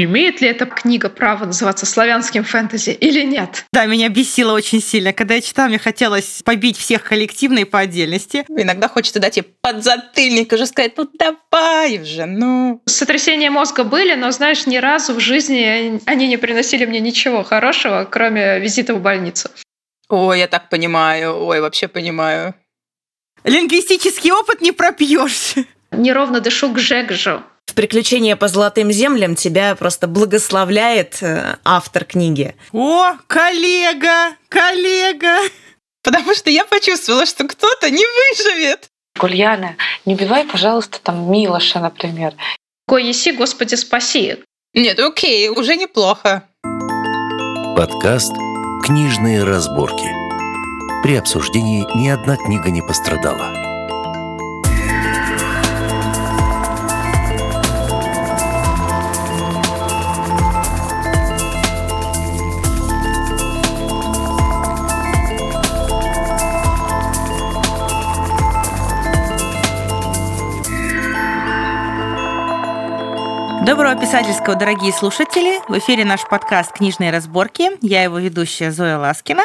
Имеет ли эта книга право называться славянским фэнтези или нет? Да, меня бесило очень сильно. Когда я читала, мне хотелось побить всех коллективно и по отдельности. Иногда хочется дать ей подзатыльник и уже сказать, ну давай уже, ну. Сотрясения мозга были, но, знаешь, ни разу в жизни они не приносили мне ничего хорошего, кроме визита в больницу. Ой, я так понимаю. Ой, вообще понимаю. Лингвистический опыт не пропьешь. Неровно дышу к Жегжу. В «Приключения по золотым землям» тебя просто благословляет э, автор книги. О, коллега, коллега! Потому что я почувствовала, что кто-то не выживет. Гульяна, не убивай, пожалуйста, там Милоша, например. Го еси, Господи, спаси. Нет, окей, уже неплохо. Подкаст «Книжные разборки». При обсуждении ни одна книга не пострадала. Доброго писательского, дорогие слушатели! В эфире наш подкаст «Книжные разборки». Я его ведущая Зоя Ласкина.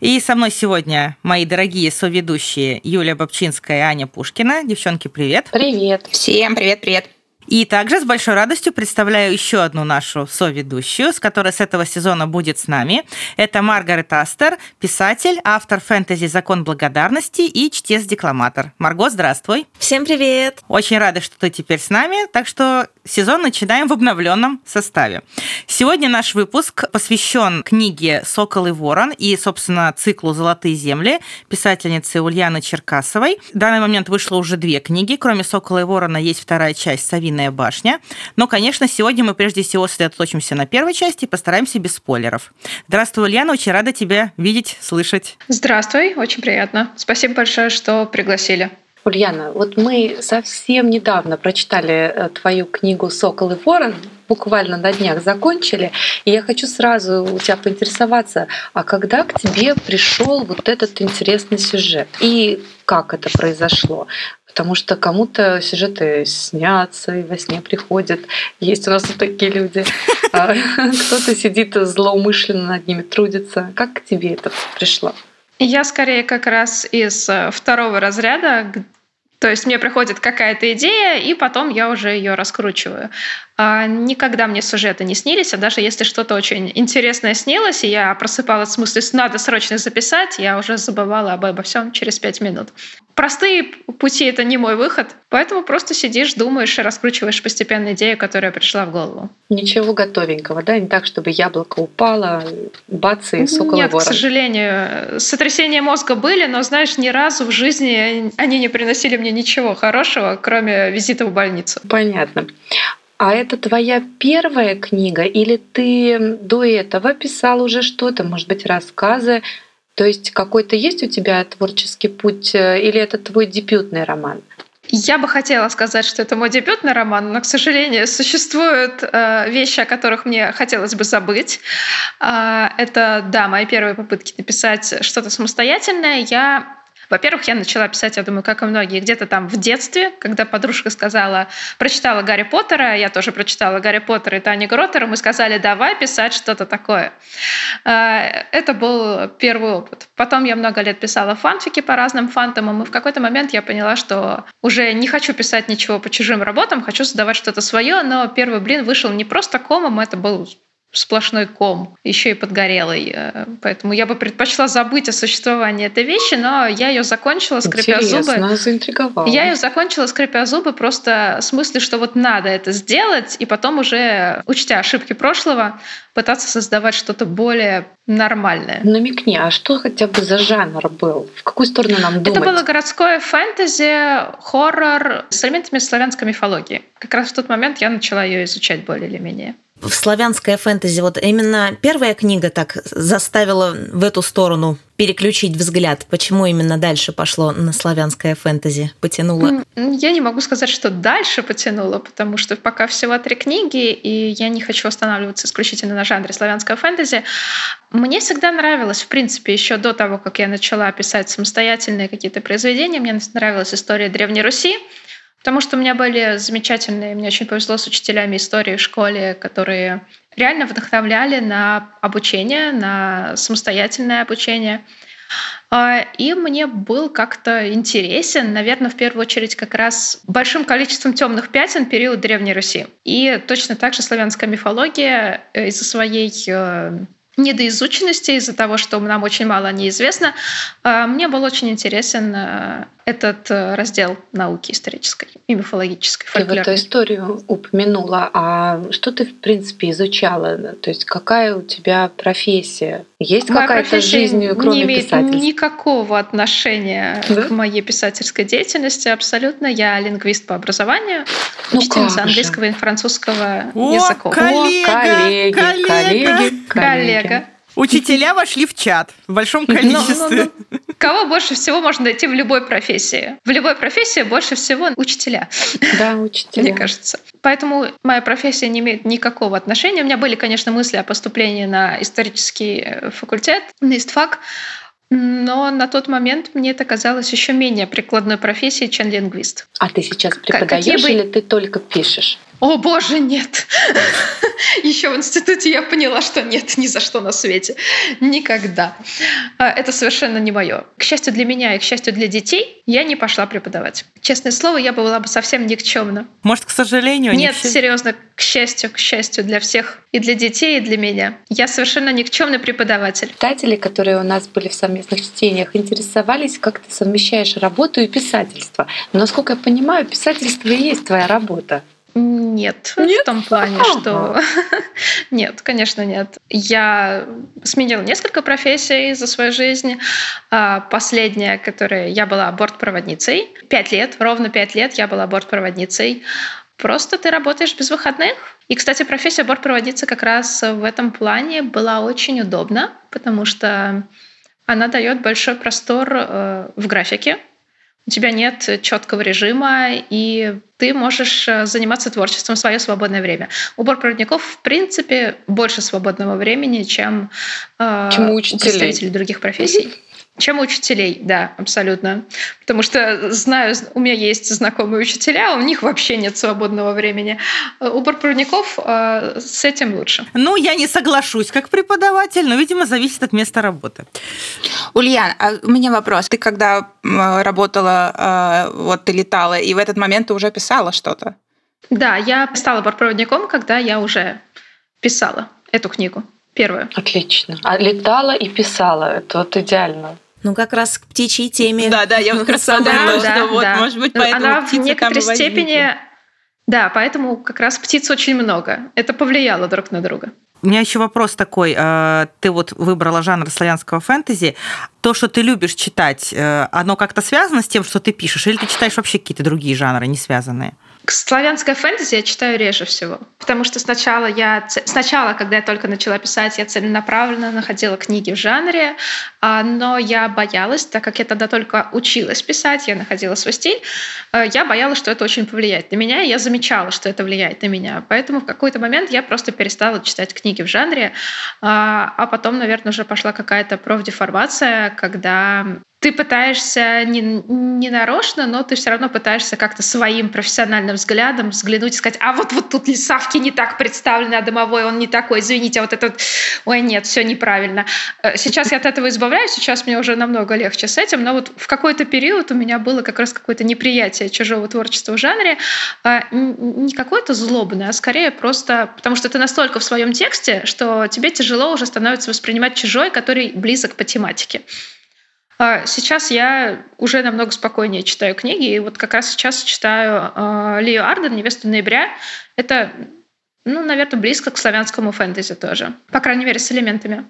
И со мной сегодня мои дорогие соведущие Юлия Бобчинская и Аня Пушкина. Девчонки, привет! Привет! Всем привет-привет! И также с большой радостью представляю еще одну нашу соведущую, с которой с этого сезона будет с нами. Это Маргарет Астер, писатель, автор фэнтези «Закон благодарности» и чтец-декламатор. Марго, здравствуй. Всем привет. Очень рада, что ты теперь с нами. Так что сезон начинаем в обновленном составе. Сегодня наш выпуск посвящен книге «Сокол и ворон» и, собственно, циклу «Золотые земли» писательницы Ульяны Черкасовой. В данный момент вышло уже две книги. Кроме «Сокола и ворона» есть вторая часть «Савин «Лебединая башня». Но, конечно, сегодня мы прежде всего сосредоточимся на первой части и постараемся без спойлеров. Здравствуй, Ульяна, очень рада тебя видеть, слышать. Здравствуй, очень приятно. Спасибо большое, что пригласили. Ульяна, вот мы совсем недавно прочитали э, твою книгу «Сокол и ворон», буквально на днях закончили, и я хочу сразу у тебя поинтересоваться, а когда к тебе пришел вот этот интересный сюжет и как это произошло? Потому что кому-то сюжеты снятся и во сне приходят. Есть у нас вот такие люди. А кто-то сидит злоумышленно над ними трудится. Как к тебе это пришло? Я скорее как раз из э, второго разряда, то есть мне приходит какая-то идея, и потом я уже ее раскручиваю. А, никогда мне сюжеты не снились, а даже если что-то очень интересное снилось, и я просыпалась с мыслью, надо срочно записать, я уже забывала об обо всем через пять минут. Простые пути — это не мой выход, поэтому просто сидишь, думаешь и раскручиваешь постепенно идею, которая пришла в голову. Ничего готовенького, да? Не так, чтобы яблоко упало, бац, и сокол Нет, ворон. к сожалению. Сотрясения мозга были, но, знаешь, ни разу в жизни они не приносили мне ничего хорошего, кроме визита в больницу. Понятно. А это твоя первая книга или ты до этого писал уже что-то, может быть, рассказы? То есть какой-то есть у тебя творческий путь э, или это твой дебютный роман? Я бы хотела сказать, что это мой дебютный роман, но, к сожалению, существуют э, вещи, о которых мне хотелось бы забыть. Э, это, да, мои первые попытки написать что-то самостоятельное. Я во-первых, я начала писать, я думаю, как и многие, где-то там в детстве, когда подружка сказала, прочитала Гарри Поттера, я тоже прочитала Гарри Поттера и Тани Гроттера, мы сказали, давай писать что-то такое. Э, это был первый опыт. Потом я много лет писала фанфики по разным фантомам, и в какой-то момент я поняла, что уже не хочу писать ничего по чужим работам, хочу создавать что-то свое, но первый блин вышел не просто комом, это был сплошной ком, еще и подгорелый. Э, поэтому я бы предпочла забыть о существовании этой вещи, но я ее закончила, скрипя Интересно, зубы. заинтриговала. Я ее закончила, скрипя зубы, просто в смысле, что вот надо это сделать, и потом уже, учтя ошибки прошлого, пытаться создавать что-то более нормальное. Намекни, а что хотя бы за жанр был? В какую сторону нам думать? Это было городское фэнтези, хоррор с элементами славянской мифологии. Как раз в тот момент я начала ее изучать более или менее в славянское фэнтези, вот именно первая книга так заставила в эту сторону переключить взгляд? Почему именно дальше пошло на славянское фэнтези? Потянуло? Я не могу сказать, что дальше потянуло, потому что пока всего три книги, и я не хочу останавливаться исключительно на жанре славянского фэнтези. Мне всегда нравилось, в принципе, еще до того, как я начала писать самостоятельные какие-то произведения, мне нравилась история Древней Руси, Потому что у меня были замечательные, мне очень повезло с учителями истории в школе, которые реально вдохновляли на обучение, на самостоятельное обучение. А, и мне был как-то интересен, наверное, в первую очередь как раз большим количеством темных пятен период Древней Руси. И точно так же славянская мифология э, из-за своей э, недоизученности, из-за того, что нам очень мало неизвестно, а, мне был очень интересен э, этот э, раздел науки исторической и мифологической. Ты вот эту историю упомянула, а что ты, в принципе, изучала? То есть какая у тебя профессия? Есть какая-то жизнь, кроме не имеет писательства? никакого отношения Да? к моей писательской деятельности абсолютно. Я лингвист по образованию, Ну учительница как же. английского и французского О, языков. коллега, коллеги, коллега. коллеги, Коллега. Учителя вошли в чат в большом Ну, количестве. ну, ну. Кого больше всего можно найти в любой профессии? В любой профессии больше всего учителя. Да, учителя. мне кажется. Поэтому моя профессия не имеет никакого отношения. У меня были, конечно, мысли о поступлении на исторический э, факультет, на истфак, но на тот момент мне это казалось еще менее прикладной профессией, чем лингвист. А ты сейчас какие преподаешь бы- или ты только пишешь? О боже, нет! Еще в институте я поняла, что нет, ни за что на свете. Никогда. А, Это совершенно не мое. К счастью для меня и к счастью для детей, я не пошла преподавать. Честное слово, я была бы совсем никчемна. Может, к сожалению, Нет, все- серьезно, к счастью, к счастью для всех, и для детей, и для меня. Я совершенно никчемный преподаватель. Читатели, которые у нас были в совместных чтениях, интересовались, как ты совмещаешь работу и писательство. Но, насколько я понимаю, писательство и есть твоя работа. Нет, Нет? в том плане, что... Нет, конечно, нет. Я сменила несколько профессий за свою жизнь. А, Последняя, которая... Я была бортпроводницей. Пять лет, ровно пять лет я была бортпроводницей. Просто ты работаешь без выходных. И, кстати, профессия бортпроводницы как раз в этом плане была очень удобна, потому что она дает большой простор э, в графике. У тебя нет четкого режима, и ты можешь э, заниматься творчеством в свое свободное время. У бортпроводников, в принципе, больше свободного времени, чем, э, Чем у представителей других профессий. Чем учителей, да, абсолютно. Потому что знаю, у меня есть знакомые учителя, у них вообще нет свободного времени. Э, У бортпроводников э, с этим лучше. Ну, я не соглашусь как преподаватель, но, видимо, зависит от места работы. Ульян, а у меня вопрос. Ты когда работала, э, вот ты летала, и в этот момент ты уже писала что-то? Да, я стала бортпроводником, когда я уже писала эту книгу, первую. Отлично. А летала и писала. Это вот идеально. Ну, как раз к птичьей теме. Да, да, я вот как раз подумала, что вот, может быть, поэтому Она в некоторой степени... Да, поэтому как раз птиц очень много. Это повлияло друг на друга. У меня еще вопрос такой. э, Ты вот выбрала жанр славянского фэнтези. То, что ты любишь читать, э, оно как-то связано с тем, что ты пишешь? Или ты читаешь вообще какие-то другие жанры, не связанные? Славянское фэнтези я читаю реже всего, потому что сначала я, сначала, когда я только начала писать, я целенаправленно находила книги в жанре, а, но я боялась, так как я тогда только училась писать, я находила свой стиль, э, я боялась, что это очень повлияет на меня, и я замечала, что это влияет на меня, поэтому в какой-то момент я просто перестала читать книги в жанре, а а потом, наверное, уже пошла какая-то профдеформация, когда ты пытаешься не, не нарочно, но ты все равно пытаешься как-то своим профессиональным взглядом взглянуть и сказать, а вот, вот тут Савки не так представлены, а домовой он не такой, извините, а вот этот, ой, нет, все неправильно. Э, Сейчас я от этого избавляюсь, сейчас мне уже намного легче с этим, но вот в какой-то период у меня было как раз какое-то неприятие чужого творчества в жанре, н- не какое-то злобное, а скорее просто потому что ты настолько в своем тексте, что тебе тяжело уже становится воспринимать чужой, который близок по тематике. А Сейчас я уже намного спокойнее читаю книги, и вот как раз сейчас читаю э, Арден «Невесту ноября». Это, ну, наверное, близко к славянскому фэнтези тоже. По крайней мере, с элементами.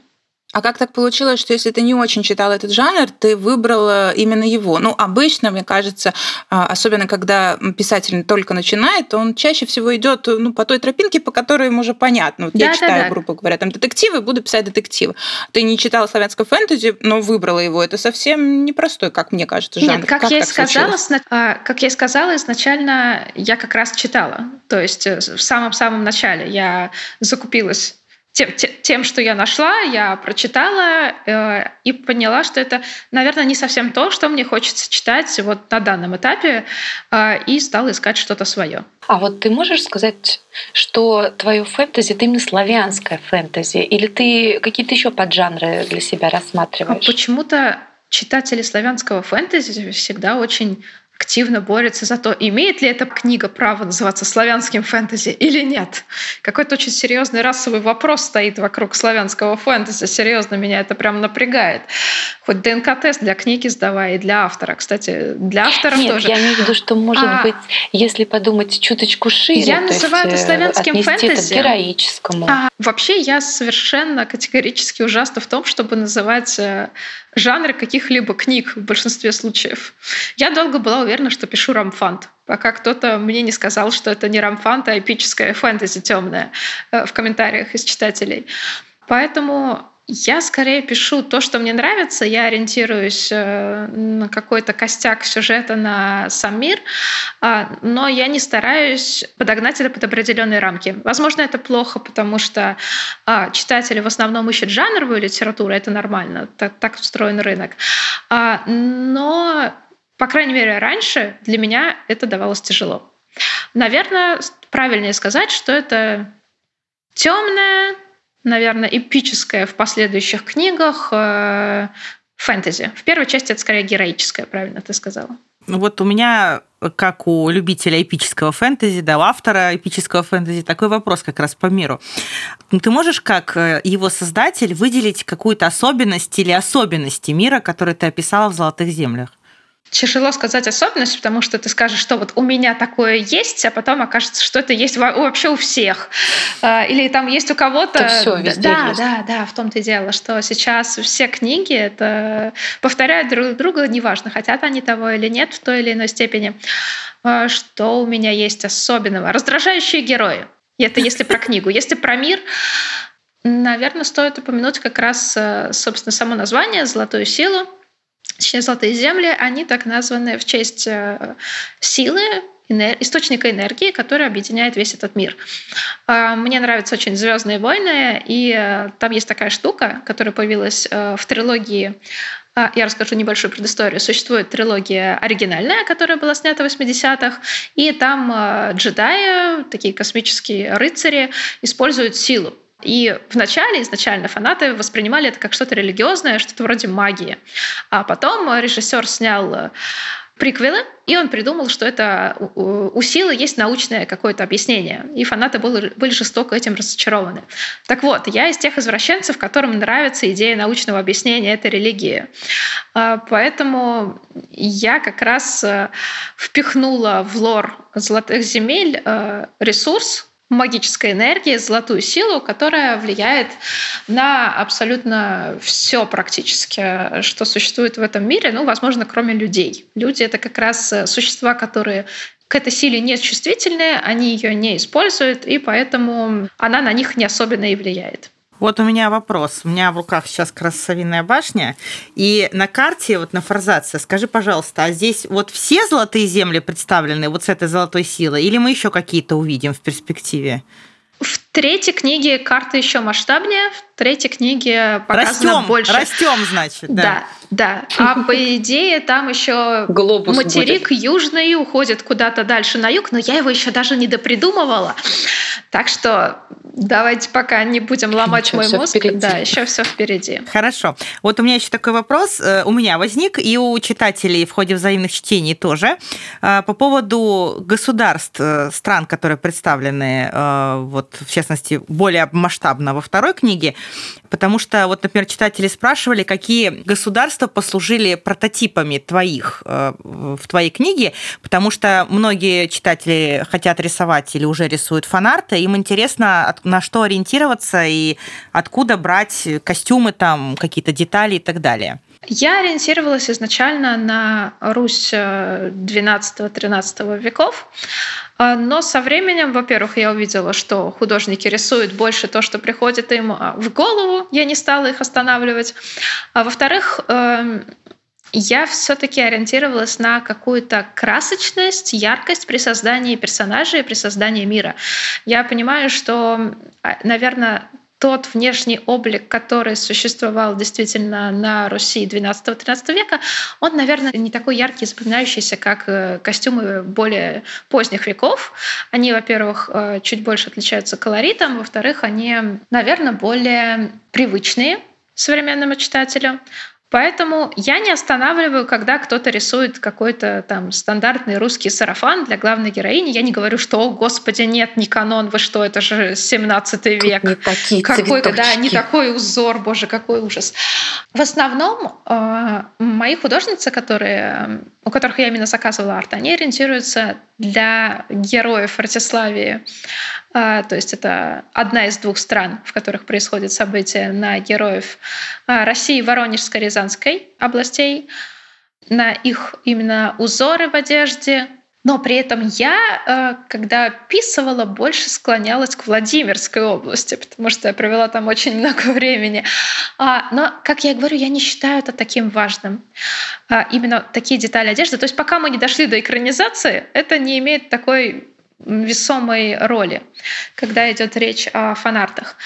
А как так получилось, что если ты не очень читала этот жанр, ты выбрала именно его? Ну, обычно, мне кажется, а, особенно когда писатель только начинает, он чаще всего идет ну, по той тропинке, по которой ему уже понятно. Вот я Да-да-да. читаю, грубо говоря, там детективы, буду писать детективы. Ты не читала славянское фэнтези, но выбрала его. Это совсем непростой, как мне кажется, жанр. Нет, как, я и сказала, сна- а, как я и сказала, изначально я как раз читала. То есть э, в самом-самом начале я закупилась тем, тем, что я нашла, я прочитала э, и поняла, что это, наверное, не совсем то, что мне хочется читать вот на данном этапе, э, и стала искать что-то свое. А вот ты можешь сказать, что твое фэнтези это именно славянское фэнтези, или ты какие-то еще поджанры для себя рассматриваешь? А почему-то читатели славянского фэнтези всегда очень активно борется за то, имеет ли эта книга право называться славянским фэнтези или нет. Какой-то очень серьезный расовый вопрос стоит вокруг славянского фэнтези. Серьезно, меня это прям напрягает. Хоть ДНК-тест для книги сдавай и для автора. Кстати, для авторов нет, тоже. я имею в виду, что, может а, быть, если подумать чуточку шире, я называю это э, славянским фэнтези. Это героическому. А, вообще, я совершенно категорически ужасна в том, чтобы называть э, жанры каких-либо книг в большинстве случаев. Я долго была уверена, что пишу рамфант, пока кто-то мне не сказал, что это не рамфант, а эпическая фэнтези темная э, в комментариях из читателей. Поэтому я скорее пишу то, что мне нравится, я ориентируюсь э, на какой-то костяк сюжета, на сам мир, а, но я не стараюсь подогнать это под определенные рамки. Возможно, это плохо, потому что а, читатели в основном ищут жанровую литературу, это нормально, так, так устроен рынок. А, но, по крайней мере, раньше для меня это давалось тяжело. Наверное, правильнее сказать, что это темная, наверное, эпическое в последующих книгах э, фэнтези. В первой части это скорее героическое, правильно ты сказала. Ну вот у меня, как у любителя эпического фэнтези, да, у автора эпического фэнтези, такой вопрос как раз по миру. Ты можешь, как э, его создатель, выделить какую-то особенность или особенности мира, который ты описала в «Золотых землях»? Тяжело сказать особенность, потому что ты скажешь, что вот у меня такое есть, а потом окажется, что это есть вообще у всех. А, или там есть у кого-то... все везде да, есть. да, да, в том-то и дело, что сейчас все книги это повторяют друг друга, неважно, хотят они того или нет в той или иной степени. А, что у меня есть особенного? Раздражающие герои. Это если про книгу. Если про мир, наверное, стоит упомянуть как раз, э, собственно, само название «Золотую силу», точнее, золотые земли, они так названы в честь э, силы, источника энергии, который объединяет весь этот мир. А, мне нравятся очень Звездные войны, и э, там есть такая штука, которая появилась э, в трилогии а, я расскажу небольшую предысторию. Существует трилогия оригинальная, которая была снята в 80-х, и там джедаи, такие космические рыцари, используют силу. И вначале, изначально фанаты воспринимали это как что-то религиозное, что-то вроде магии. А потом режиссер снял э, приквелы, и он придумал, что это у силы есть научное какое-то объяснение. И фанаты были, были жестоко этим разочарованы. Так вот, я из тех извращенцев, которым нравится идея научного объяснения этой религии. А, поэтому я как раз э, впихнула в лор «Золотых земель» э, ресурс, магической энергии, золотую силу, которая влияет на абсолютно все практически, что существует в этом мире, ну, возможно, кроме людей. Люди — это как раз э, существа, которые к этой силе не чувствительные, они ее не используют, и поэтому она на них не особенно и влияет. Вот у меня вопрос. У меня в руках сейчас Савиная башня. И на карте, вот на форзаце, скажи, пожалуйста, а здесь вот все золотые земли представлены вот с этой золотой силой? Или мы еще какие-то увидим в перспективе? В третьей книге карта еще масштабнее, в третьей книге показано растем, больше. Растем, значит, да. Да, да. А по идее там еще Глобус материк будет. южный уходит куда-то дальше на юг, но я его еще даже не допридумывала. Так что давайте пока не будем ломать Ничего, мой мозг. впереди. Да, еще все впереди. Хорошо. Вот у меня еще такой вопрос. э, У меня возник, и у читателей в ходе взаимных чтений тоже. э, По поводу государств, э, стран, которые представлены, вот, в частности, более масштабно во второй книге. Потому что, вот, например, читатели спрашивали, какие государства послужили прототипами твоих э, в твоей книге, потому что многие читатели хотят рисовать или уже рисуют фанарты, им интересно, на что ориентироваться и откуда брать костюмы, там, какие-то детали и так далее. Я ориентировалась изначально на Русь э, 12-13 веков, А, но со временем, во-первых, я увидела, что художники рисуют больше то, что приходит им а, в голову, я не стала их останавливать. А во-вторых, эм, я все-таки ориентировалась на какую-то красочность, яркость при создании персонажей, при создании мира. Я понимаю, что, наверное, тот внешний облик, который существовал действительно на Руси 12-13 века, он, наверное, не такой яркий и запоминающийся, как э, костюмы более поздних веков. Они, во-первых, э, чуть больше отличаются колоритом, во-вторых, они, наверное, более привычные современному читателю. Поэтому я не останавливаю, когда кто-то рисует какой-то там стандартный русский сарафан для главной героини. Я не говорю, что, о, господи, нет, не канон, вы что, это же 17 век. Не такие какой, да, не такой узор, боже, какой ужас. В основном э, мои художницы, которые, у которых я именно заказывала арт, они ориентируются для героев Ратиславии. Э, то есть это одна из двух стран, в которых происходят события на героев э, России, Воронежской, Рязанской областей, на их именно узоры в одежде, но при этом я, э, когда описывала, больше склонялась к Владимирской области, потому что я провела там очень много времени. А, но, как я говорю, я не считаю это таким важным. А, именно такие детали одежды. То есть пока мы не дошли до экранизации, это не имеет такой весомой роли, когда идет речь о фанартах.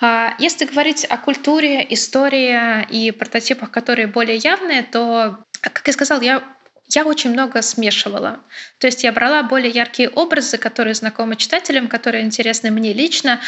А, если говорить о культуре, истории и прототипах, которые более явные, то, как я сказала, я я очень много смешивала. То есть я брала более яркие образы, которые знакомы читателям, которые интересны мне лично,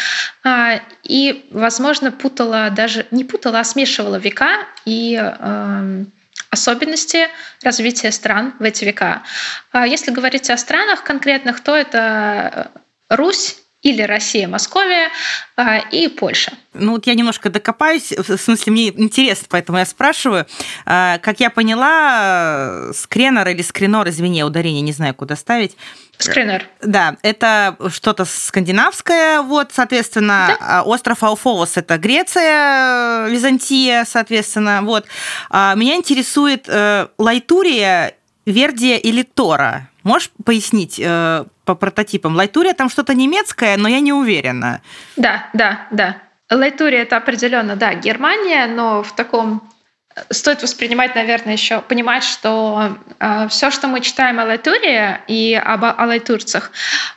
а, и, возможно, путала даже, не путала, а смешивала века и эм, особенности развития стран в эти века. А если говорить о странах конкретных, то это Русь, или Россия, Московия а, и Польша. Ну вот я немножко докопаюсь, в смысле мне интересно, поэтому я спрашиваю. А, как я поняла, скренер или скринор, извини, ударение не знаю, куда ставить. Скринер. Да, это что-то скандинавское, вот, соответственно, да. остров Ауфовос – это Греция, Византия, соответственно, вот. А, меня интересует э, Лайтурия, Вердия, Ратислава. Можешь пояснить, э, по прототипам. Лайтурия там что-то немецкое, но я не уверена. Да, да, да. Лайтурия это определенно, да, Германия, но в таком стоит воспринимать, наверное, еще понимать, что э, все, что мы читаем о Лайтуре и о лайтурцах,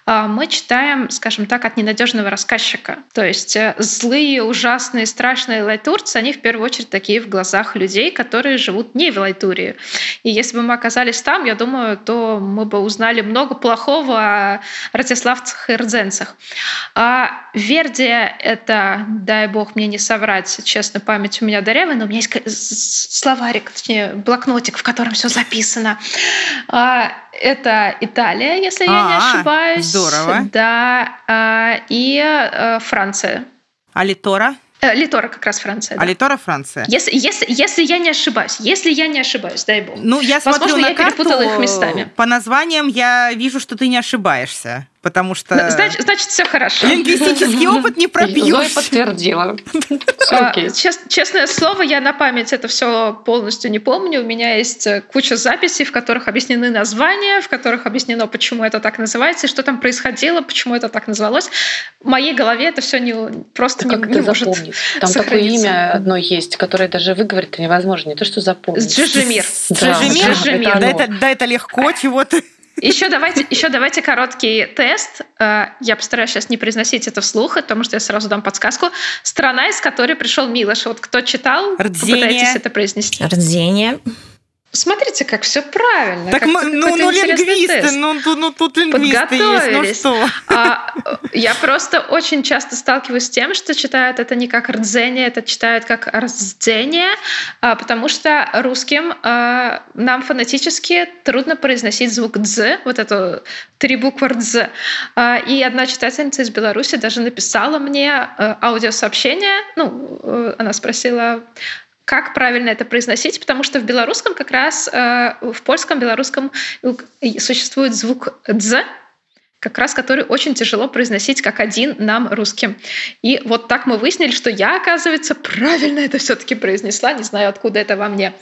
э, мы читаем, скажем так, от ненадежного рассказчика. То есть э, злые, ужасные, страшные лайтурцы, они в первую очередь такие в глазах людей, которые живут не в Лайтуре. И если бы мы оказались там, я думаю, то мы бы узнали много плохого о ратиславцах и рдзенцах. А Вердия — это, дай бог мне не соврать, честно, память у меня дырявая, но у меня есть словарик, точнее, блокнотик, в котором все записано. А, это Италия, если я не а, ошибаюсь. Здорово. Да, а, и э, Франция. А Литора? Э, Литора как раз Франция. А да. Литора Франция. Если, если, если я не ошибаюсь, если я не ошибаюсь, дай бог. Ну, я смотрю Возможно, на я карту, перепутала их местами. По названиям я вижу, что ты не ошибаешься потому что... Значит, значит все хорошо. Лингвистический опыт не пробьешь. Зоя подтвердила. А, честное слово, я на память это все полностью не помню. У меня есть э, куча записей, в которых объяснены названия, в которых объяснено, почему это так называется, и что там происходило, почему это так называлось. В моей голове это все не, просто не, не может Там такое имя одно есть, которое даже выговорить невозможно. Не то, что запомнить. Джижемир. Джижемир? Да это легко, чего ты... Еще давайте, еще давайте короткий тест. Э, я постараюсь сейчас не произносить это вслух, потому что я сразу дам подсказку. Страна, из которой пришел Милош. Вот кто читал, Рдзение. попытайтесь это произнести. Рдзение. Смотрите, как все правильно. Так мы, ну, ну лингвисты, ну, тут, ну тут лингвисты есть, ну что? А, я просто очень часто сталкиваюсь с тем, что читают это не как рдзение, это читают как рдзение, а, потому что русским а, нам фонетически трудно произносить звук дз, вот эту три буквы дз. А, и одна читательница из Беларуси даже написала мне а, аудиосообщение, ну, э, она спросила, как правильно это произносить, потому что в белорусском как раз, э, в польском, белорусском существует звук «дз», как раз который очень тяжело произносить как один нам русским. И вот так мы выяснили, что я, оказывается, правильно это все-таки произнесла, не знаю, откуда это во мне.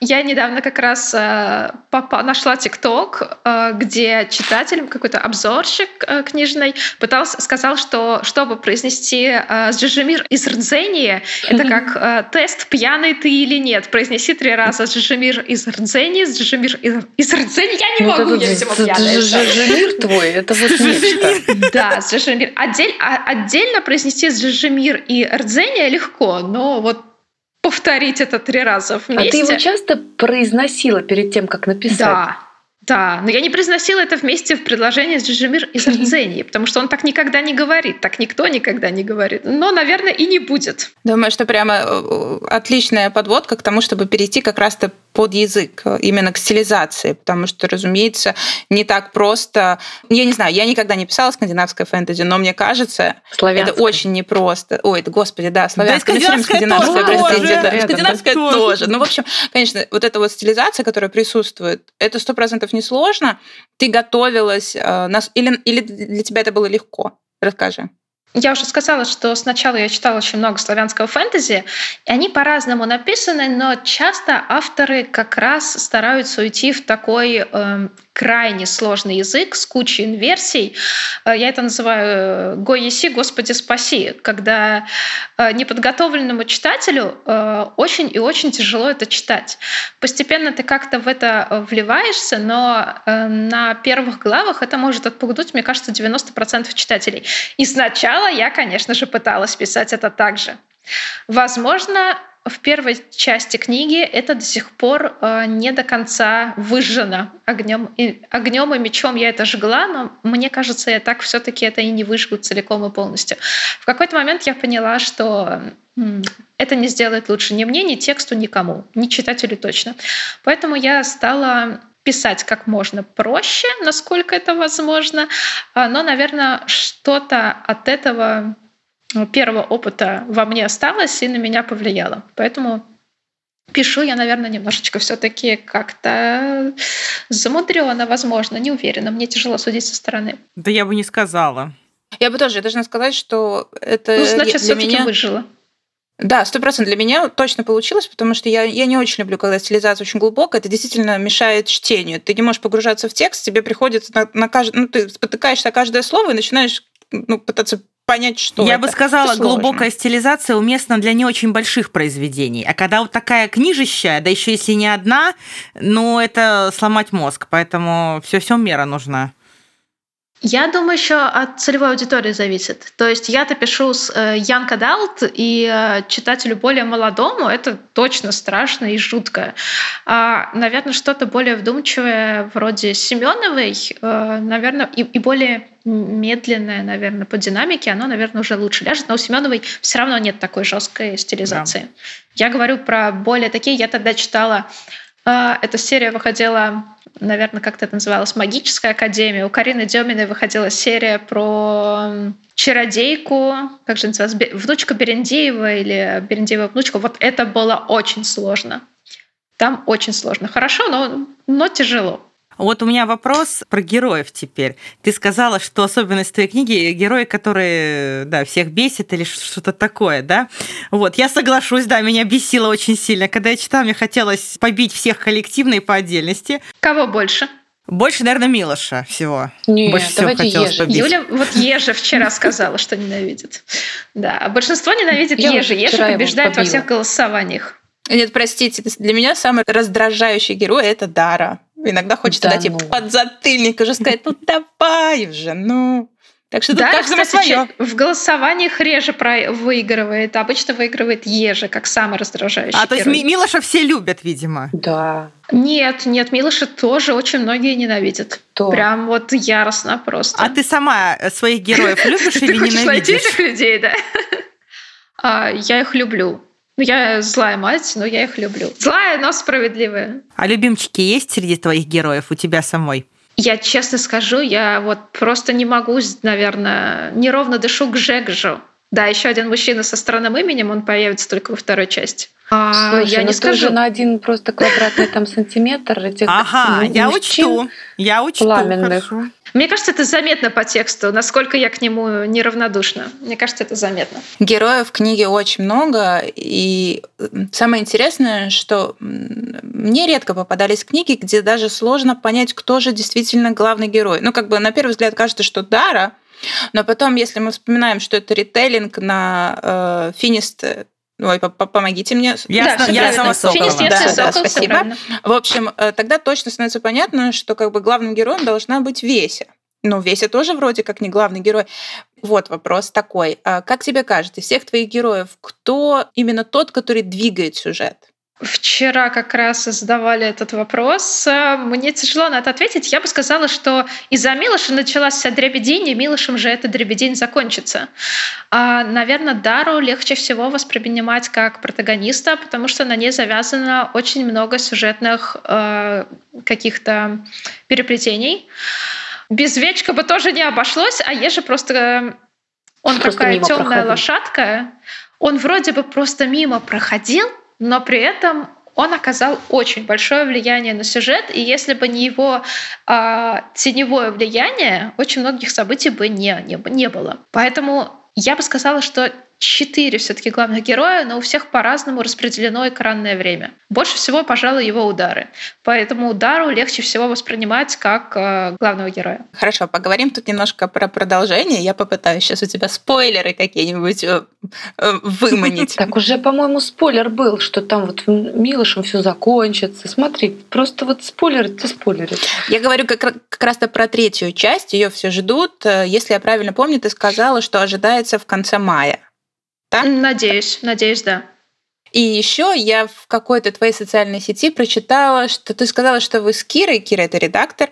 Я недавно как раз э, нашла ТикТок, э, где читатель, какой-то обзорщик э, книжный, пытался, сказал, что чтобы произнести э, «Джижемир из Рдзении», это как э, тест, пьяный ты или нет. Произнеси три раза «Джижемир из Рдзении», «Джижемир из Рдзении». Я не ну, могу, я всему пьяная. Джижемир твой, это Да, Сжижемир. Отдель, а, отдельно произнести Сжижемир и Рдзения легко, но вот повторить это три раза вместе. А ты его часто произносила перед тем, как написать? Да, да, но я не произносила это вместе в предложении с Джижимир из Арцении, потому что он так никогда не говорит, так никто никогда не говорит. Но, наверное, и не будет. Думаю, что прямо э, отличная подводка к тому, чтобы перейти как раз-то под язык, э, именно к стилизации, потому что, разумеется, не так просто. Я не знаю, я никогда не писала скандинавское фэнтези, но мне кажется, Славянское. это очень непросто. Ой, это, господи, да, славянское. Да, ну, всё время скандинавское скандинавское, тоже. да, скандинавское тоже. тоже. Ну, в общем, конечно, вот эта вот стилизация, которая присутствует, это сто процентов несложно. Ты готовилась, э, на- или, или для тебя это было легко? Расскажи. Я уже сказала, что сначала я читала очень много славянского фэнтези, и они по-разному написаны, но часто авторы как раз стараются уйти в такой эм, крайне сложный язык с кучей инверсий. Э, Я это называю «Го еси, Господи, спаси», когда э, неподготовленному читателю э, очень и очень тяжело это читать. Постепенно ты как-то в это э, вливаешься, но э, на первых главах это может отпугнуть, мне кажется, 90% читателей. И сначала я, конечно же, пыталась писать это так же. Возможно, в первой части книги это до сих пор э, не до конца выжжено огнем и, огнем и мечом я это жгла, но мне кажется, я так все-таки это и не выжгу целиком и полностью. В какой-то момент я поняла, что это не сделает лучше ни мне, ни тексту, никому, ни читателю точно. Поэтому я стала писать как можно проще, насколько это возможно, А, но, наверное, что-то от этого первого опыта во мне осталось и на меня повлияло. Поэтому пишу я, наверное, немножечко все-таки как-то замудренно, возможно, не уверена. Мне тяжело судить со стороны. Да я бы не сказала. Я бы тоже должна сказать, что это Ну, значит, для меня... выжила. Да, сто процентов. Для меня точно получилось, потому что я, я не очень люблю, когда стилизация очень глубокая. Это действительно мешает чтению. Ты не можешь погружаться в текст, тебе приходится на, на кажд- ну, ты спотыкаешься каждое слово и начинаешь ну, пытаться понять, что Я это. бы сказала, Это сложно. глубокая стилизация уместна для не очень больших произведений. А когда вот такая книжища, да еще если не одна, ну это сломать мозг. Поэтому все все мера нужна. Я думаю, еще от целевой аудитории зависит. То есть я-то пишу с э, Young Adult, и э, читателю более молодому это точно страшно и жутко. А, наверное, что-то более вдумчивое, вроде Семеновой, э, наверное, и, и более медленное, наверное, по динамике, оно, наверное, уже лучше ляжет. Но у Семеновой все равно нет такой жесткой стилизации. Я говорю про более такие. Я тогда читала Эта серия выходила, наверное, как-то это называлось, «Магическая академия». У Карины Деминой выходила серия про чародейку, как же называлась, внучка Берендеева или Берендеева внучка. Вот это было очень сложно. Там очень сложно. Хорошо, но, но тяжело. Вот у меня вопрос про героев теперь. Ты сказала, что особенность твоей книги – герои, которые, да, всех бесит или что-то такое, да? Вот, я соглашусь, да, меня бесило очень сильно. Когда я читала, мне хотелось побить всех коллективно и по отдельности. Кого больше? Больше, наверное, Милоша всего. Нет, Больше всего давайте хотелось Ежи. побить. Юля вот Ежа вчера сказала, что ненавидит. Да, а большинство ненавидит Я Ежи. Его побеждает во всех голосованиях. Нет, простите, для меня самый раздражающий герой – это Дара. Иногда хочется Да дать ей ну. подзатыльник уже сказать, ну давай уже, ну. Так что тут Да, каждому кстати, свое. в голосованиях реже про выигрывает, а обычно выигрывает Ежи, как самый раздражающий А, то есть герой. Ми- Милоша все любят, видимо. Да. Нет, нет, Милоша тоже очень многие ненавидят. То. Прям вот яростно просто. А ты сама э, своих героев любишь Ты или хочешь найти ненавидишь? этих людей, да? А, Я их люблю. Ну, я злая мать, но я их люблю. Злая, но справедливая. А любимчики есть среди твоих героев у тебя самой? Я честно скажу, я вот просто не могу, наверное, неровно дышу к Жегжу. Да, еще один мужчина со странным именем, он появится только во второй части. А, Слушай, я ну не ты скажу. на один просто квадратный там сантиметр этих Ага, я мужчин учту. Я учту. пламенных. хорошо. Мне кажется, это заметно по тексту, насколько я к нему неравнодушна. Мне кажется, это заметно. Героев в книге очень много, и самое интересное, что мне редко попадались книги, где даже сложно понять, кто же действительно главный герой. Ну, как бы на первый взгляд кажется, что Дара, но потом, если мы вспоминаем, что это ритейлинг на э, Финист, ой, по- по- помогите мне. Я, Да, я сама Соколова. Финист, Да, да, Сокол, спасибо. В общем, э, тогда точно становится понятно, что как бы главным героем должна быть Веся. Ну, Веся тоже вроде как не главный герой. Вот вопрос такой. А как тебе кажется, из всех твоих героев, кто именно тот, который двигает сюжет? Вчера как раз задавали этот вопрос. Мне тяжело на это ответить. Я бы сказала, что из-за Милоша началась вся дребедень, и Милошем же эта дребедень закончится. А, наверное, Дару легче всего воспринимать как протагониста, потому что на ней завязано очень много сюжетных э, каких-то переплетений. Без Вечка бы тоже не обошлось, а Ежи просто... Он просто такая темная лошадка. Он вроде бы просто мимо проходил, но при этом он оказал очень большое влияние на сюжет, и если бы не его э, теневое влияние, очень многих событий бы не, не, не было. Поэтому я бы сказала, что четыре все-таки главных героя, но у всех по-разному распределено экранное время. Больше всего, пожалуй, его удары. Поэтому удару легче всего воспринимать как э, главного героя. Хорошо, поговорим тут немножко про продолжение. Я попытаюсь сейчас у тебя спойлеры какие-нибудь э, э, выманить. Так уже, по-моему, спойлер был, что там вот Милошем все закончится. Смотри, просто вот спойлер, ты спойлерит. Я говорю как, как раз-то про третью часть, ее все ждут. Если я правильно помню, ты сказала, что ожидается в конце мая так? Надеюсь, надеюсь, да. И еще я в какой-то твоей социальной сети прочитала, что ты сказала, что вы с Кирой, Кира это редактор,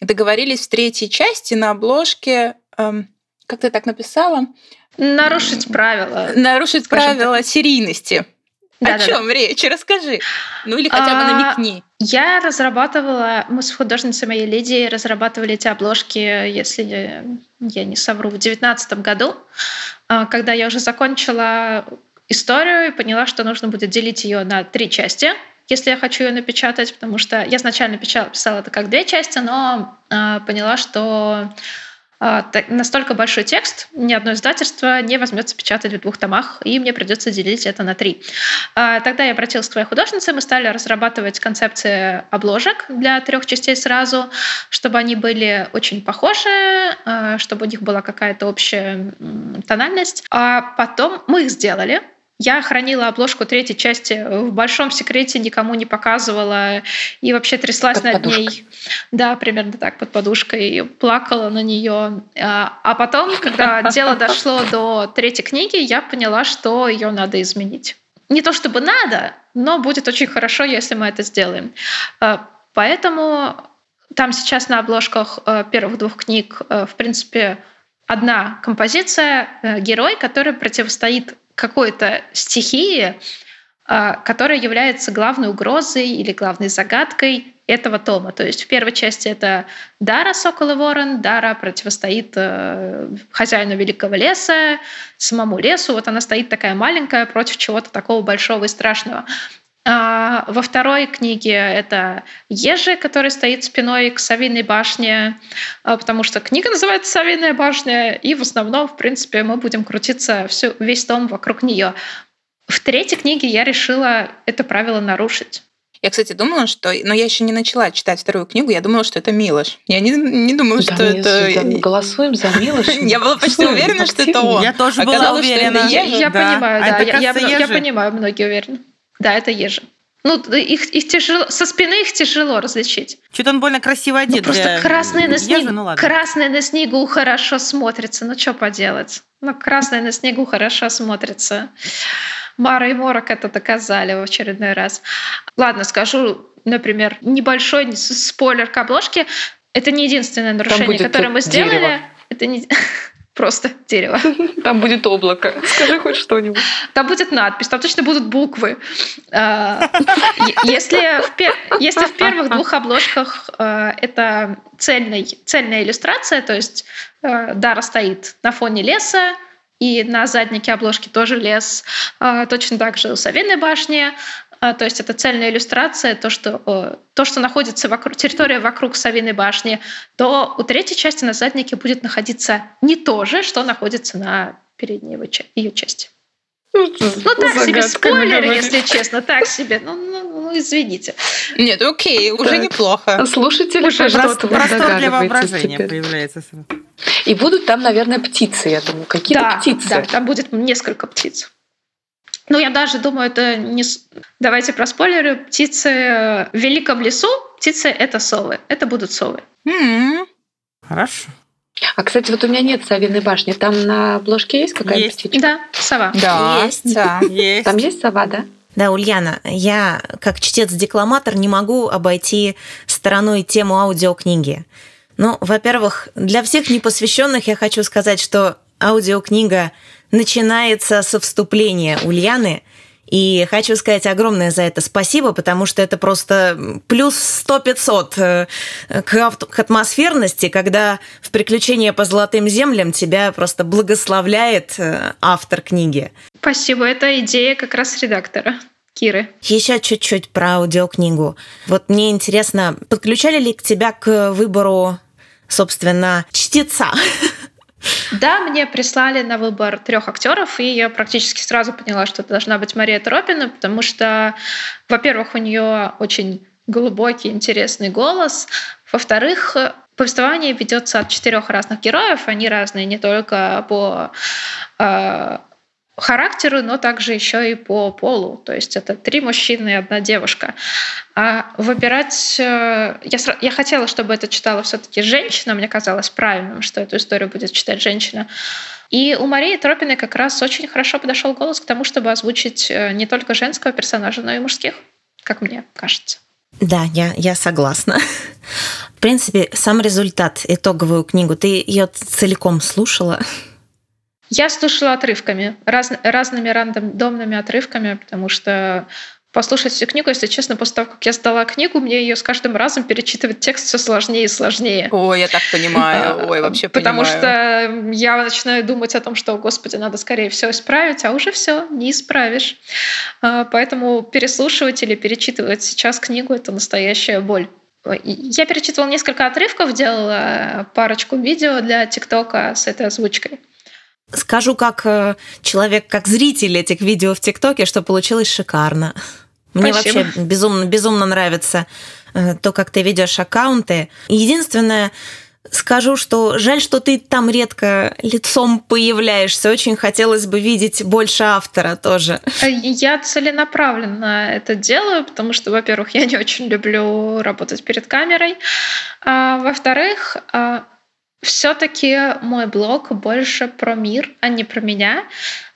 договорились в третьей части на обложке, как ты так написала? Нарушить правила. Нарушить правила так. серийности. Да, О да, чем да. речь? Расскажи. Ну или хотя бы а, намекни. Я разрабатывала, мы с художницей моей Лидией разрабатывали эти обложки, если я не совру, в 2019 году, а, когда я уже закончила историю и поняла, что нужно будет делить ее на три части, если я хочу ее напечатать, потому что я изначально писала это как две части, но а, поняла, что настолько большой текст ни одно издательство не возьмется печатать в двух томах, и мне придется делить это на три. А, тогда я обратилась к твоей художнице, мы стали разрабатывать концепции обложек для трех частей сразу, чтобы они были очень похожи, а, чтобы у них была какая-то общая тональность. А потом мы их сделали, я хранила обложку третьей части в большом секрете, никому не показывала и вообще тряслась под над подушкой. ней. Да, примерно так, под подушкой, плакала на нее. А, а потом, когда дело дошло до третьей книги, я поняла, что ее надо изменить. Не то чтобы надо, но будет очень хорошо, если мы это сделаем. А, поэтому там сейчас на обложках э, первых двух книг, э, в принципе, одна композиция, э, герой, который противостоит какой-то стихии, а, которая является главной угрозой или главной загадкой этого тома. То есть в первой части это Дара Сокол и Ворон. Дара противостоит э, хозяину Великого леса, самому лесу. Вот она стоит такая маленькая против чего-то такого большого и страшного. А во второй книге это Ежи, который стоит спиной к Савиной башне, а, потому что книга называется «Савиная башня», и в основном, в принципе, мы будем крутиться всю, весь том вокруг нее. В третьей книге я решила это правило нарушить. Я, кстати, думала, что... Но я еще не начала читать вторую книгу, я думала, что это Милош. Я не, не думала, да, что это... голосуем за Милош. Я была почти уверена, что это он. Я тоже была уверена. Я понимаю, да. Я понимаю, многие уверены. Да, это ежи. Ну, их, их тяжело, со спины их тяжело различить. Что-то он больно красиво одет. Ну, просто красный на, снег... ну, красный на снегу хорошо смотрится. Ну, что поделать? Ну, красный на снегу хорошо смотрится. Мара и Морок это доказали в очередной раз. Ладно, скажу, например, небольшой спойлер к обложке. Это не единственное нарушение, которое мы сделали. Дерево. Это не... Просто дерево. Там будет облако. Скажи хоть что-нибудь. Там будет надпись, там точно будут буквы. А, если в, если в первых двух обложках а, это цельный, цельная иллюстрация, то есть а, Дара стоит на фоне леса, и на заднике обложки тоже лес. Точно так же у Савиной башни то есть это цельная иллюстрация, то, что, то, что находится вокруг, территория вокруг Савиной башни, то у третьей части на заднике будет находиться не то же, что находится на передней ее части. Ну, так Загадка себе спойлер, если честно, так себе. Ну, ну, ну извините. Нет, окей, уже так. неплохо. Слушатели уже что-то Простор для воображения теперь. появляется. И будут там, наверное, птицы, я думаю. Какие-то да, птицы. Да, там будет несколько птиц. Ну, я даже думаю, это не... Давайте про спойлеры. Птицы в великом лесу, птицы — это совы. Это будут совы. Mm-hmm. Хорошо. А, кстати, вот у меня нет совиной башни. Там на обложке есть какая-то Есть. птичка? Да, сова. Да, Есть. да. Есть. Там есть сова, да? Да, Ульяна, я как чтец-декламатор не могу обойти стороной тему аудиокниги. Ну, во-первых, для всех непосвященных я хочу сказать, что аудиокнига начинается со вступления Ульяны, и хочу сказать огромное за это спасибо, потому что это просто плюс 100-500 э, к, авт- к атмосферности, когда в «Приключения по золотым землям» тебя просто благословляет э, автор книги. Спасибо. Это идея как раз редактора Киры. Еще чуть-чуть про аудиокнигу. Вот мне интересно, подключали ли к тебя к выбору, собственно, чтеца? Да, мне прислали на выбор трех актеров, и я практически сразу поняла, что это должна быть Мария Тропина, потому что, во-первых, у нее очень глубокий, интересный голос. Во-вторых, повествование ведется от четырех разных героев. Они разные не только по э, характеру, но также еще и по полу. То есть это три мужчины и одна девушка. А выбирать... э, Я, я хотела, чтобы это читала все-таки женщина. Мне казалось правильным, что эту историю будет читать женщина. И у Марии Тропиной как раз очень хорошо подошел голос к тому, чтобы озвучить э, не только женского персонажа, но и мужских, как мне кажется. Да, я, я согласна. В принципе, сам результат, итоговую книгу, ты ее целиком слушала? Я слушала отрывками, раз- разными рандомными отрывками, потому что послушать всю книгу, если честно, после того, как я сдала книгу, мне ее с каждым разом перечитывать текст все сложнее и сложнее. Ой, я так понимаю. Ой, вообще Потому понимаю. что я начинаю думать о том, что, господи, надо скорее все исправить, а уже все не исправишь. А, Поэтому переслушивать или перечитывать сейчас книгу это настоящая боль. Я перечитывала несколько отрывков, делала парочку видео для ТикТока с этой озвучкой. Скажу как э, человек, как зритель этих видео в ТикТоке, что получилось шикарно. Мне Спасибо. вообще безумно, безумно нравится э, то, как ты ведешь аккаунты. Единственное, скажу, что жаль, что ты там редко лицом появляешься. Очень хотелось бы видеть больше автора тоже. А Я целенаправленно это делаю, потому что, во-первых, я не очень люблю работать перед камерой. А, во-вторых, все-таки мой блог больше про мир, а не про меня.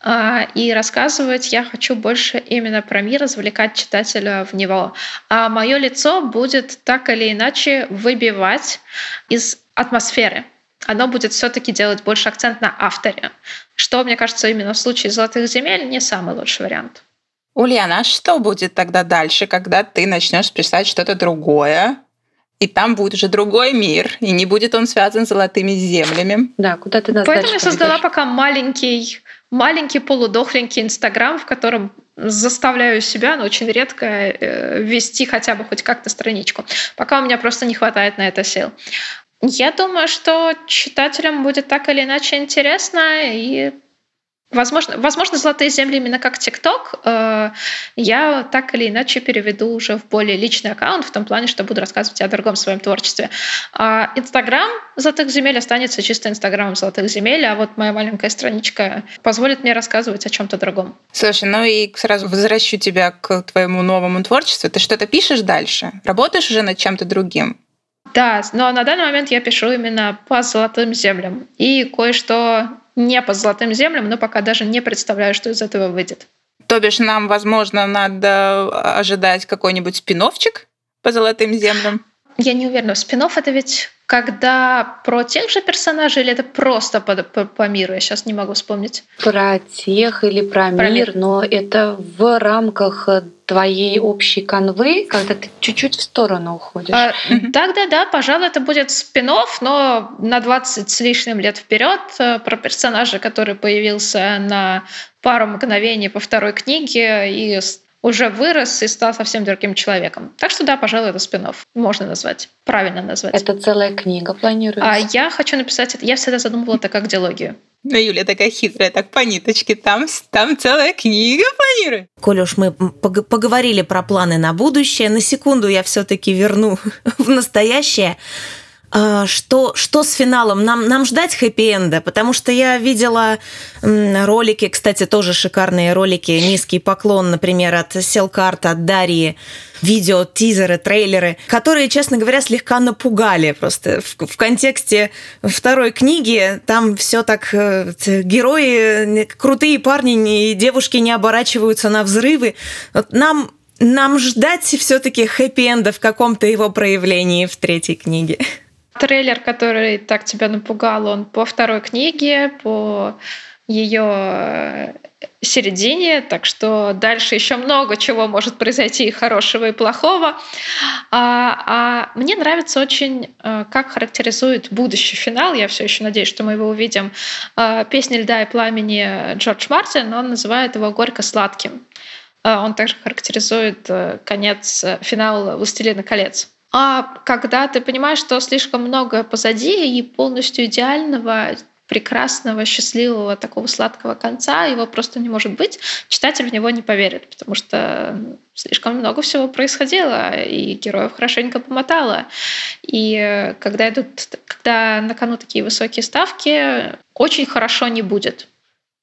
А, И рассказывать я хочу больше именно про мир, развлекать читателя в него. А мое лицо будет так или иначе выбивать из атмосферы. Оно будет все-таки делать больше акцент на авторе, что, мне кажется, именно в случае «Золотых земель» не самый лучший вариант. Ульяна, а что будет тогда дальше, когда ты начнешь писать что-то другое, и там будет уже другой мир, и не будет он связан с золотыми землями? Да, куда ты нас Поэтому я создала пока маленький, маленький полудохленький Инстаграм, в котором заставляю себя, но очень редко э, вести хотя бы хоть как-то страничку. Пока у меня просто не хватает на это сил. Я думаю, что читателям будет так или иначе интересно, и Возможно, возможно, золотые земли именно как ТикТок э, я так или иначе переведу уже в более личный аккаунт, в том плане, что буду рассказывать о другом своем творчестве. А Инстаграм золотых земель останется чисто Инстаграмом золотых земель, а вот моя маленькая страничка позволит мне рассказывать о чем-то другом. Слушай, ну и сразу возвращу тебя к твоему новому творчеству. Ты что-то пишешь дальше? Работаешь уже над чем-то другим? Да, но на данный момент я пишу именно по золотым землям. И кое-что не по золотым землям, но пока даже не представляю, что из этого выйдет. То бишь нам, возможно, надо ожидать какой-нибудь спиновчик по золотым землям? Я не уверена, спинов это ведь когда про тех же персонажей или это просто по, по, по миру? Я сейчас не могу вспомнить. Про тех или про, Про мир, мир. но это в рамках э, твоей общей канвы, когда ты чуть-чуть в сторону уходишь. А, Мгм. Тогда да, пожалуй, это будет спинов, но на 20 с лишним лет вперед про персонажа, который появился на пару мгновений по второй книге и уже вырос и стал совсем другим человеком. Так что да, пожалуй, это спинов. Можно назвать. Правильно назвать. Это целая книга планируется. А я хочу написать это. Я всегда задумывала это как диалогию. Ну, Юля такая хитрая, так по ниточке. Там, там целая книга планирует. Коль уж мы пог- поговорили про планы на будущее, на секунду я все-таки верну в настоящее. А, что, что с финалом? Нам, нам ждать хэппи-энда? Потому что я видела ролики, кстати, тоже шикарные ролики, низкий поклон, например, от Селкарта, от Дарьи, видео, тизеры, трейлеры, которые, честно говоря, слегка напугали просто в, в контексте второй книги. Там все так, э, герои, крутые парни и девушки не оборачиваются на взрывы. Нам нам ждать все-таки хэппи-энда в каком-то его проявлении в третьей книге? Трейлер, который так тебя напугал, он по второй книге, по ее э, середине, так что дальше еще много чего может произойти и хорошего, и плохого. А, а мне нравится очень, э, как характеризует будущий финал. Я все еще надеюсь, что мы его увидим. Э, Песня льда и пламени Джордж Мартин, он называет его горько-сладким. Он также характеризует конец финала «Властелина колец». А когда ты понимаешь, что слишком много позади и полностью идеального, прекрасного, счастливого, такого сладкого конца, его просто не может быть, читатель в него не поверит, потому что слишком много всего происходило, и героев хорошенько помотало. И когда идут, когда на кону такие высокие ставки, очень хорошо не будет.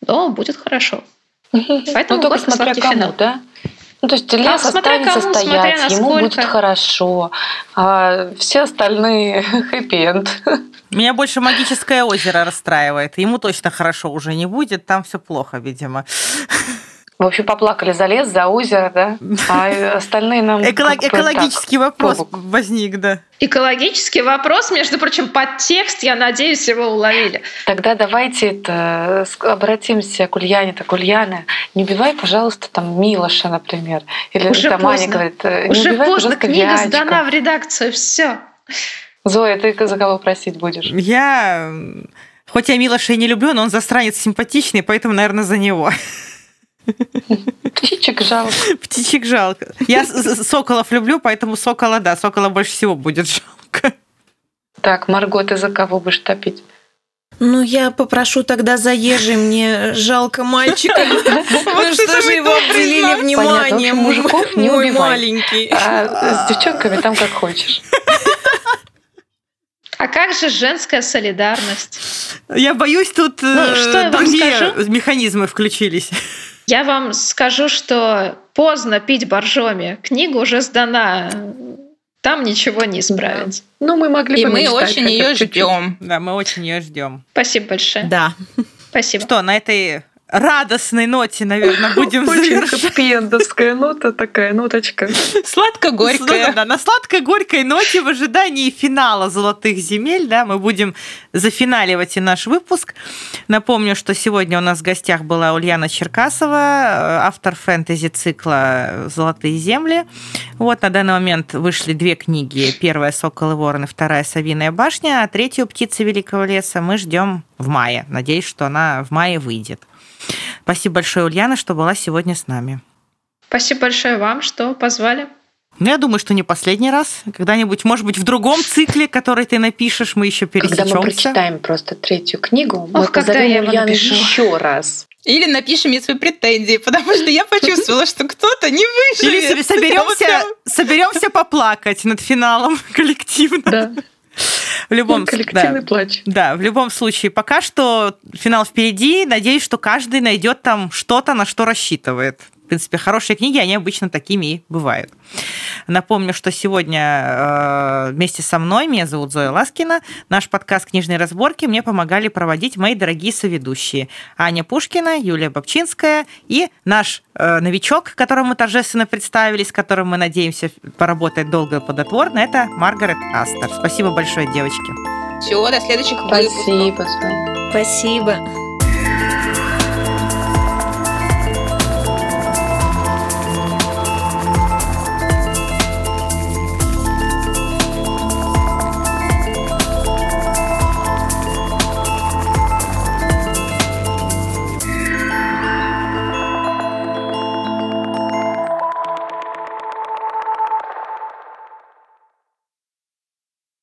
Но будет хорошо. Поэтому ну, только смотря кому, финал. да? Ну, то есть лес а, останется кому, стоять, ему будет хорошо, а все остальные хэппи-энд. Меня больше магическое озеро расстраивает. Ему точно хорошо уже не будет, там все плохо, видимо. В общем, поплакали за лес, за озеро, да? А остальные нам... Эко- экологический так, вопрос возник, да. Экологический вопрос, между прочим, подтекст, я надеюсь, его уловили. Тогда давайте это, обратимся к Ульяне. Так, Ульяна, не убивай, пожалуйста, там Милоша, например. Или Уже там поздно. Аня говорит, не Уже убивай, поздно, книга сдана в редакцию, все. Зоя, ты за кого просить будешь? Я... Хоть я Милоша и не люблю, но он застранец симпатичный, поэтому, наверное, за него. Птичек жалко. Птичек жалко. Я соколов люблю, поэтому сокола, да, сокола больше всего будет жалко. Так, Марго, ты за кого будешь топить? Ну, я попрошу тогда заезжий, мне жалко мальчика. Ну что же его обделили вниманием? мужиков не Мой маленький. А с девчонками там как хочешь. А как же женская солидарность? Я боюсь, тут Ну, э, что я вам другие скажу? механизмы включились. Я вам скажу, что поздно пить боржоми. Книга уже сдана. Там ничего не исправить. Ну, мы могли И бы мы мечтать очень ее ждем. Да, мы очень ее ждем. Спасибо большое. Да. Спасибо. Что, на этой радостной ноте, наверное, будем Очень завершать. нота такая, ноточка. Сладко-горькое. Да, на сладкой-горькой ноте в ожидании финала «Золотых земель» да, мы будем зафиналивать и наш выпуск. Напомню, что сегодня у нас в гостях была Ульяна Черкасова, э, автор фэнтези-цикла «Золотые земли». Вот на данный момент вышли две книги. Первая «Сокол и ворон» и вторая «Совиная башня», а третью «Птицы великого леса» мы ждем в мае. Надеюсь, что она в мае выйдет. Спасибо большое, Ульяна, что была сегодня с нами. Спасибо большое вам, что позвали. Ну, я думаю, что не последний раз. Когда-нибудь, может быть, в другом цикле, который ты напишешь, мы еще Когда пересечемся. мы прочитаем просто третью книгу, мы Ох, когда я его напишу. еще раз. Или напишем мне свои претензии, потому что я почувствовала, что кто-то не Или выживет. соберемся, соберемся поплакать над финалом коллективно. Да, В любом коллективный да. плач. Да, в любом случае, пока что финал впереди. Надеюсь, что каждый найдет там что-то, на что рассчитывает. В принципе, хорошие книги, они обычно такими и бывают. Напомню, что сегодня э, вместе со мной, меня зовут Зоя Ласкина, наш подкаст «Книжные разборки» мне помогали проводить мои дорогие соведущие. Аня Пушкина, Юлия Бобчинская и наш э, новичок, которого мы торжественно представили, с которым мы надеемся поработать долго и плодотворно, это Маргарет Астер. Спасибо большое, девочки. Все, до следующих выпусков. Спасибо. Спасибо.